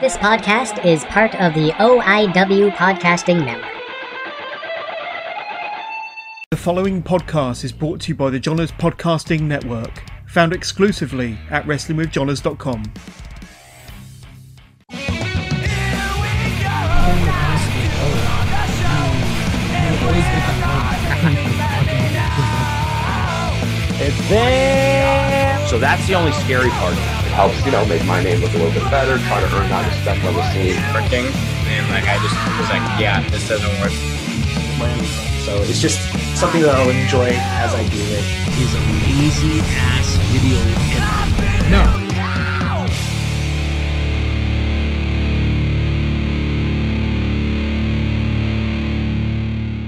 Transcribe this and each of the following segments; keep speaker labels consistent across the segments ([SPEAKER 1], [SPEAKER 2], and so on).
[SPEAKER 1] This podcast is part of the OIW Podcasting Network.
[SPEAKER 2] The following podcast is brought to you by the Johners Podcasting Network, found exclusively at WrestlingWithJohners.com.
[SPEAKER 3] So that's the only scary part.
[SPEAKER 4] It helps, you know, make my name look a little bit better, try to earn that respect on the scene.
[SPEAKER 5] working and like I just was like, yeah, this doesn't work.
[SPEAKER 6] So it's just something that I'll enjoy as I do it.
[SPEAKER 7] is a lazy ass video editor. No.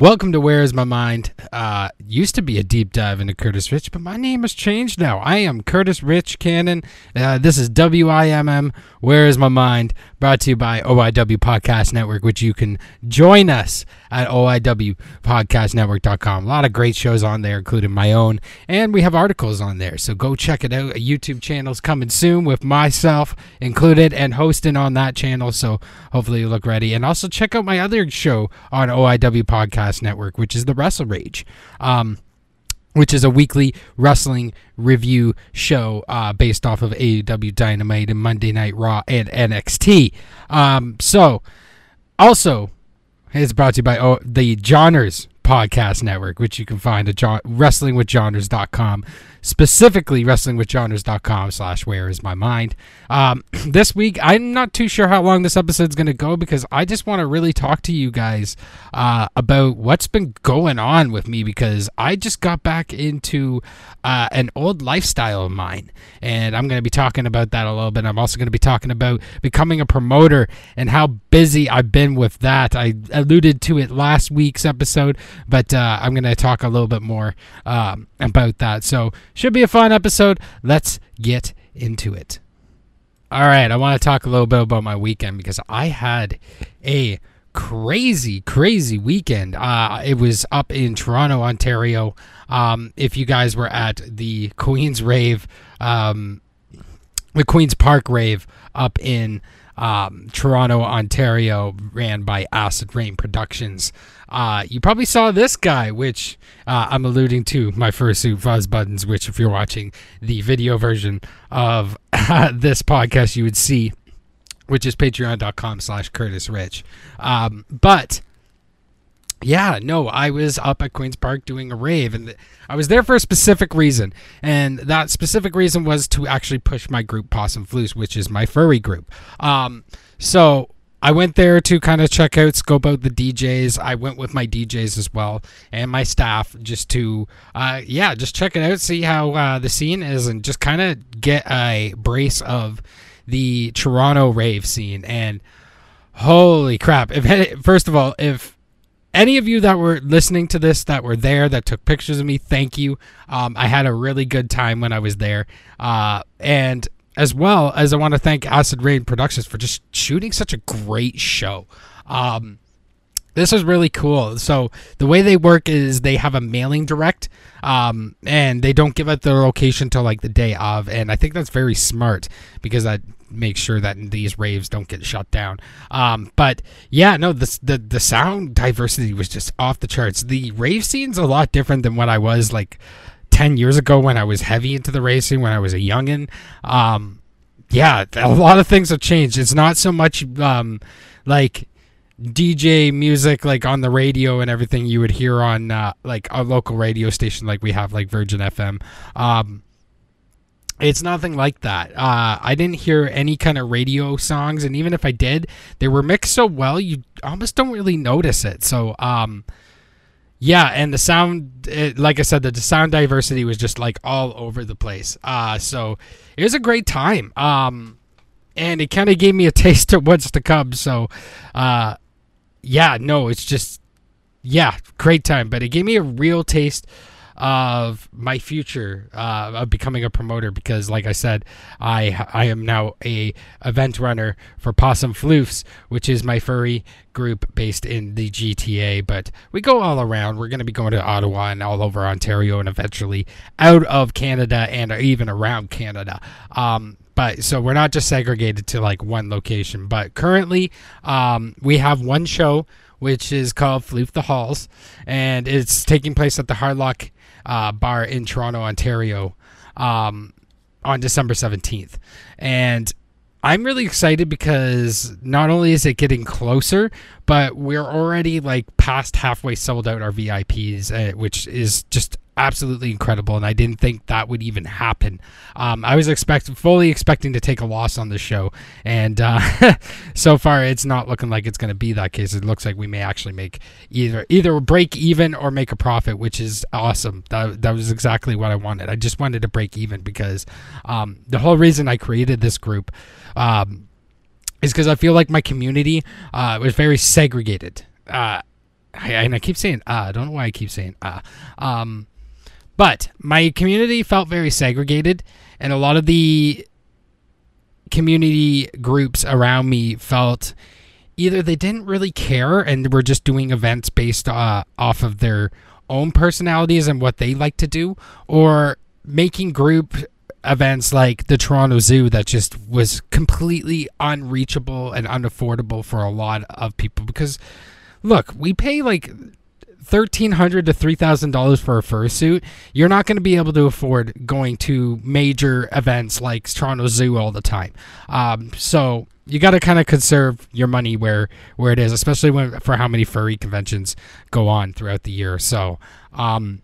[SPEAKER 7] Welcome to Where Is My Mind? Uh, used to be a deep dive into Curtis Rich, but my name has changed now. I am Curtis Rich Cannon. Uh, this is WIMM, Where Is My Mind? Brought to you by OIW Podcast Network, which you can join us at OIWPodcastNetwork.com. A lot of great shows on there, including my own, and we have articles on there. So go check it out. A YouTube channel's coming soon with myself included and hosting on that channel. So hopefully you look ready. And also check out my other show on OIW Podcast Network, which is the Wrestle Rage. Um, which is a weekly wrestling review show uh, based off of AEW Dynamite and Monday Night Raw and NXT. Um, so, also, it's brought to you by oh, the Johners Podcast Network, which you can find at John, WrestlingWithJohners.com, specifically WrestlingWithJohners.com slash Where Is My Mind. Um, this week, I'm not too sure how long this episode's going to go because I just want to really talk to you guys uh, about what's been going on with me because I just got back into uh, an old lifestyle of mine. And I'm going to be talking about that a little bit. I'm also going to be talking about becoming a promoter and how busy I've been with that. I alluded to it last week's episode, but uh, I'm going to talk a little bit more um, about that. So, should be a fun episode. Let's get into it. All right, I want to talk a little bit about my weekend because I had a crazy, crazy weekend. Uh, it was up in Toronto, Ontario. Um, if you guys were at the Queen's Rave, um, the Queen's Park Rave up in um, Toronto, Ontario, ran by Acid Rain Productions. Uh, you probably saw this guy, which uh, I'm alluding to my fursuit fuzz buttons, which if you're watching the video version of this podcast, you would see, which is patreon.com slash Curtis Rich. Um, but yeah, no, I was up at Queen's Park doing a rave, and I was there for a specific reason, and that specific reason was to actually push my group Pawsome Floofs, which is my furry group. Um, so I went there to kind of check out, scope out the DJs. I went with my DJs as well and my staff just to, uh, yeah, just check it out, see how uh, the scene is, and just kind of get a brace of the Toronto rave scene. And holy crap! If first of all, if any of you that were listening to this that were there that took pictures of me thank you. Um, i had a really good time when i was there. Uh, and as well as i want to thank acid rain productions for just shooting such a great show. Um, this is really cool. So the way they work is they have a mailing direct, um, and they don't give out their location till like the day of, and I think that's very smart because that makes sure that these raves don't get shut down. Um, but yeah, no, the, the the sound diversity was just off the charts. The rave scene's a lot different than what I was like ten years ago when I was heavy into the racing when I was a youngin. Um, yeah, a lot of things have changed. It's not so much um, like DJ music like on the radio and everything you would hear on uh, like a local radio station like we have like Virgin FM. Um, it's nothing like that. Uh, I didn't hear any kind of radio songs, and even if I did, they were mixed so well you almost don't really notice it. So, um, yeah, and the sound, it, like I said, the, the sound diversity was just like all over the place. Uh, so it was a great time. Um, and it kind of gave me a taste of what's to come. So, uh, yeah, no, it's just, yeah, great time. But it gave me a real taste of my future uh, of becoming a promoter because, like I said, I I am now a event runner for Pawsome Floofs, which is my furry group based in the GTA. But we go all around. We're going to be going to Ottawa and all over Ontario and eventually out of Canada and even around Canada. Um, but so we're not just segregated to like one location. But currently, um, we have one show which is called Floof the Halls, and it's taking place at the Hard Luck uh, Bar in Toronto, Ontario, um, on December seventeenth, and I'm really excited because not only is it getting closer, but we're already like past halfway sold out our VIPs, uh, which is just absolutely incredible. And I didn't think that would even happen. Um, I was expecting, fully expecting to take a loss on the show, and uh, so far it's not looking like it's going to be that case. It looks like we may actually make either either break even or make a profit, which is awesome. That that was exactly what I wanted. I just wanted to break even because um, the whole reason I created this group um, is because I feel like my community uh, was very segregated. Uh, I, and I keep saying uh, I don't know why I keep saying uh. Um, but my community felt very segregated, and a lot of the community groups around me felt either they didn't really care and were just doing events based uh, off of their own personalities and what they like to do, or making group events like the Toronto Zoo that just was completely unreachable and unaffordable for a lot of people. Because look, we pay like thirteen hundred to three thousand dollars for a fursuit. You're not going to be able to afford going to major events like Toronto Zoo all the time. Um, so you got to kind of conserve your money where where it is, especially when for how many furry conventions go on throughout the year. So. Um,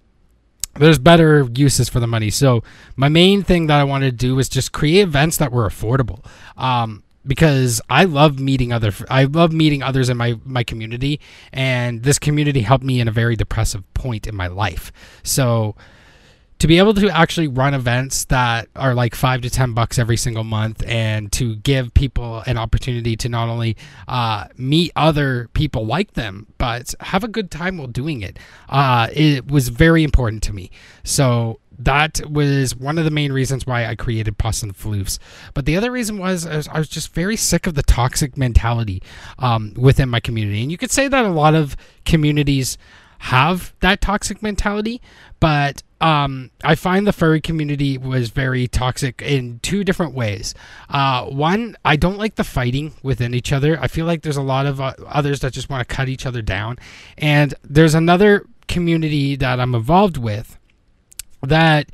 [SPEAKER 7] there's better uses for the money. So my main thing that I wanted to do was just create events that were affordable. Um, because I love meeting other I love meeting others in my my community and this community helped me in a very depressive point in my life. So to be able to actually run events that are like five to ten bucks every single month and to give people an opportunity to not only uh, meet other people like them but have a good time while doing it uh, it was very important to me so that was one of the main reasons why I created Pawsome Floofs. But the other reason was I, was I was just very sick of the toxic mentality um, within my community. And you could say that a lot of communities have that toxic mentality, but um, I find the furry community was very toxic in two different ways. Uh, one, I don't like the fighting within each other. I feel like there's a lot of uh, others that just want to cut each other down. And there's another community that I'm involved with that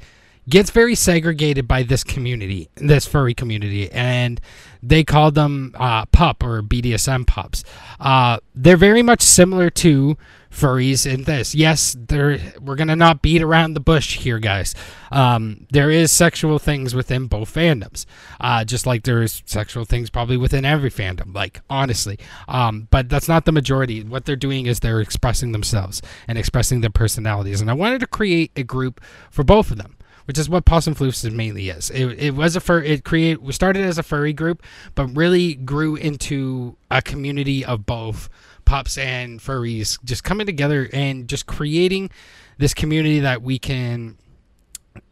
[SPEAKER 7] gets very segregated by this community, this furry community, and they call them uh, pup or BDSM pups. Uh, they're very much similar to furries in this. Yes, there we're gonna not beat around the bush here, guys. Um, there is sexual things within both fandoms, uh, just like there is sexual things probably within every fandom. Like honestly, um, but that's not the majority. What they're doing is they're expressing themselves and expressing their personalities. And I wanted to create a group for both of them which is what Pawsome Floofs mainly is. It, it was a fur. It create. We started as a furry group, but really grew into a community of both pups and furries just coming together and just creating this community that we can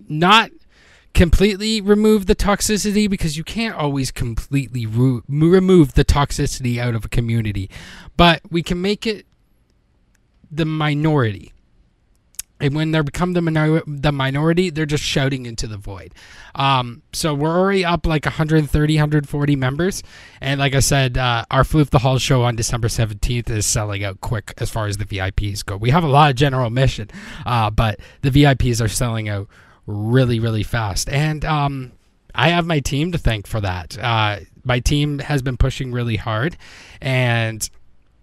[SPEAKER 7] not completely remove the toxicity because you can't always completely re- remove the toxicity out of a community, but we can make it the minority. And when they become the, minor- the minority, they're just shouting into the void. Um, so we're already up like 130, 140 members. And like I said, uh, our Floof the Hall show on December 17th is selling out quick as far as the VIPs go. We have a lot of general admission, uh, but the VIPs are selling out really, really fast. And um, I have my team to thank for that. Uh, my team has been pushing really hard. And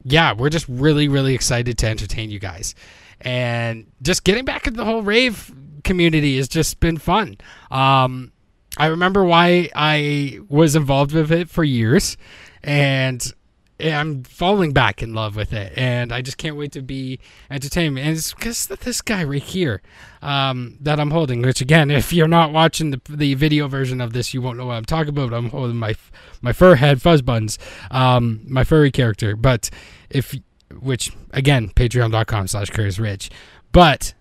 [SPEAKER 7] yeah, we're just really, really excited to entertain you guys and just getting back into the whole rave community has just been fun. Um, I remember why I was involved with it for years, and I'm falling back in love with it, and I just can't wait to be entertained. And it's because this guy right here um, that I'm holding. Which again, if you're not watching the, the video version of this, you won't know what I'm talking about. I'm holding my my fur head fuzz buns, um, my furry character. But if which again, patreon.com slash Curtis Rich. But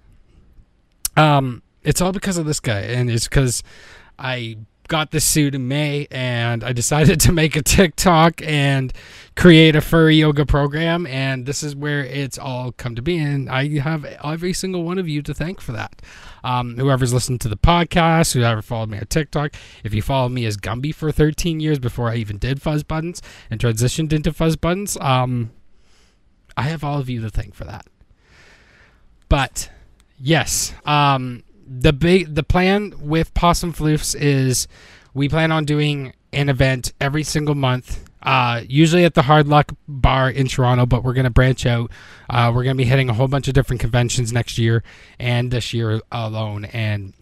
[SPEAKER 7] um it's all because of this guy, and it's because I got this suit in May, and I decided to make a TikTok and create a furry yoga program, and this is where it's all come to be. And I have every single one of you to thank for that. Um, whoever's listened to the podcast, whoever followed me on TikTok, if you followed me as Gumby for 13 years before I even did fuzz buttons and transitioned into fuzz buttons, um, I have all of you to thank for that. But yes, um, the big the plan with Pawsome Floofs is we plan on doing an event every single month. Uh, usually at the Hard Luck Bar in Toronto, but we're gonna branch out. Uh, we're gonna be hitting a whole bunch of different conventions next year and this year alone. And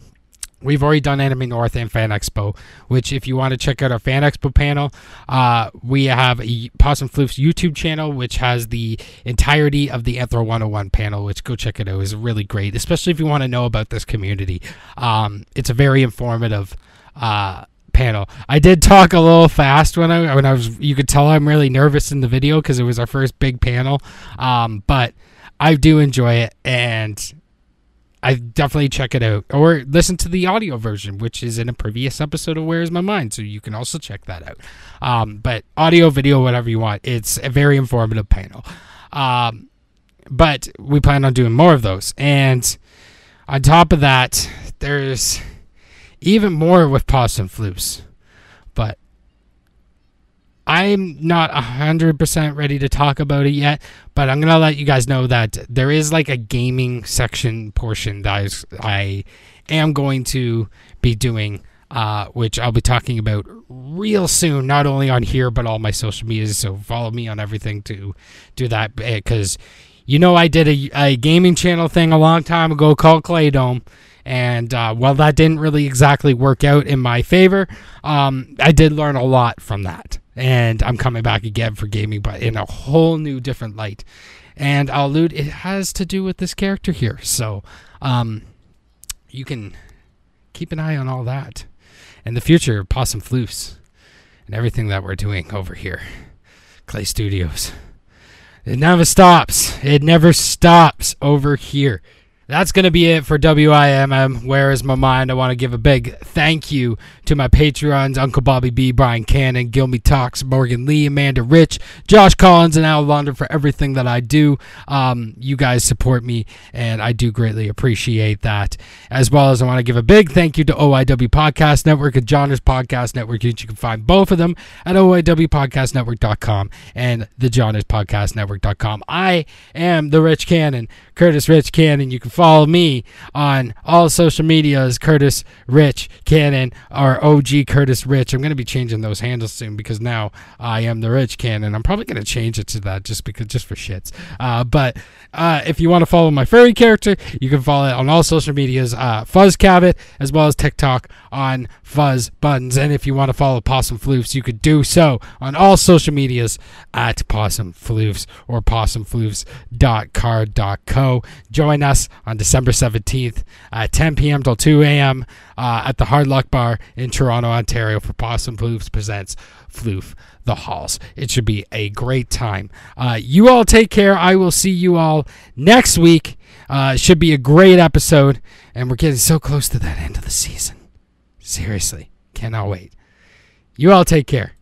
[SPEAKER 7] We've already done Anime North and Fan Expo, which if you want to check out our Fan Expo panel, uh, we have Pawsome Floofs YouTube channel, which has the entirety of the Anthro 101 panel, which go check it out. is really great, especially if you want to know about this community. Um, it's a very informative uh, panel. I did talk a little fast when I when I was. You could tell I'm really nervous in the video because it was our first big panel, um, but I do enjoy it and I definitely check it out or listen to the audio version, which is in a previous episode of Where's My Mind. So you can also check that out. Um, but audio, video, whatever you want. It's a very informative panel. Um, but we plan on doing more of those. And on top of that, there's even more with Pawsome Floofs. But I'm not 100% ready to talk about it yet, but I'm going to let you guys know that there is like a gaming section portion that I, am going to be doing, uh, which I'll be talking about real soon, not only on here, but all my social medias. So follow me on everything to do that because you know I did a, a gaming channel thing a long time ago called Clay Dome. And uh, while that didn't really exactly work out in my favor, um, I did learn a lot from that and I'm coming back again for gaming, but in a whole new different light. And I'll allude, it has to do with this character here. So um, you can keep an eye on all that and the future Pawsome Floofs and everything that we're doing over here. Clay Studios. It never stops. It never stops over here that's going to be it for WIMM. Where is my mind? I want to give a big thank you to my Patreons Uncle Bobby B, Brian Cannon, Guilmy Talks, Morgan Lee, Amanda Rich, Josh Collins, and Al London for everything that I do. Um, you guys support me, and I do greatly appreciate that. As well as I want to give a big thank you to OIW Podcast Network and Johners Podcast Network. You can find both of them at OIWPodcastNetwork.com and the Podcast Network.com. I am the Rich Cannon, Curtis Rich Cannon. You can follow me on all social media as Curtis Rich Cannon or OG Curtis Rich. I'm going to be changing those handles soon because now I am the Rich Cannon. I'm probably going to change it to that just because just for shits. Uh, but uh, if you want to follow my furry character, you can follow it on all social medias, uh, Fuzz Cabbit, as well as TikTok on Fuzz Buttons. And if you want to follow Pawsome Floofs, you could do so on all social medias at Pawsome Floofs or pawsomefloofs.carrd.co. Join us on December 17th at 10 p.m. till 2 a.m. Uh, at the Hard Luck Bar in Toronto, Ontario for Pawsome Floofs Presents Floof the Halls. It should be a great time. Uh, you all take care. I will see you all next week. Uh, should be a great episode, and we're getting so close to that end of the season. Seriously, cannot wait. You all take care.